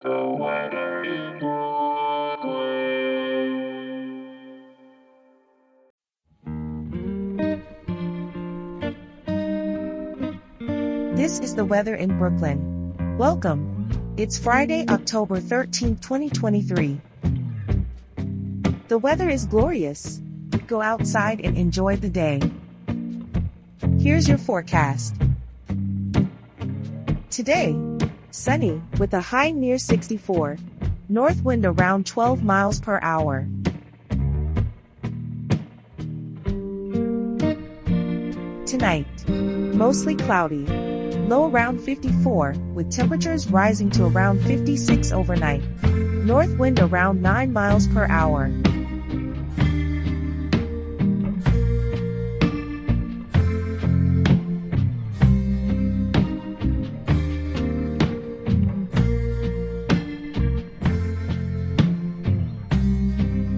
This is the weather in Brooklyn. Welcome. It's Friday, October 13, 2023. The weather is glorious. Go outside and enjoy the day. Here's your forecast. Today, sunny, with a high near 64. North wind around 12 miles per hour. Tonight, mostly cloudy. Low around 54, with temperatures rising to around 56 overnight. North wind around 9 miles per hour.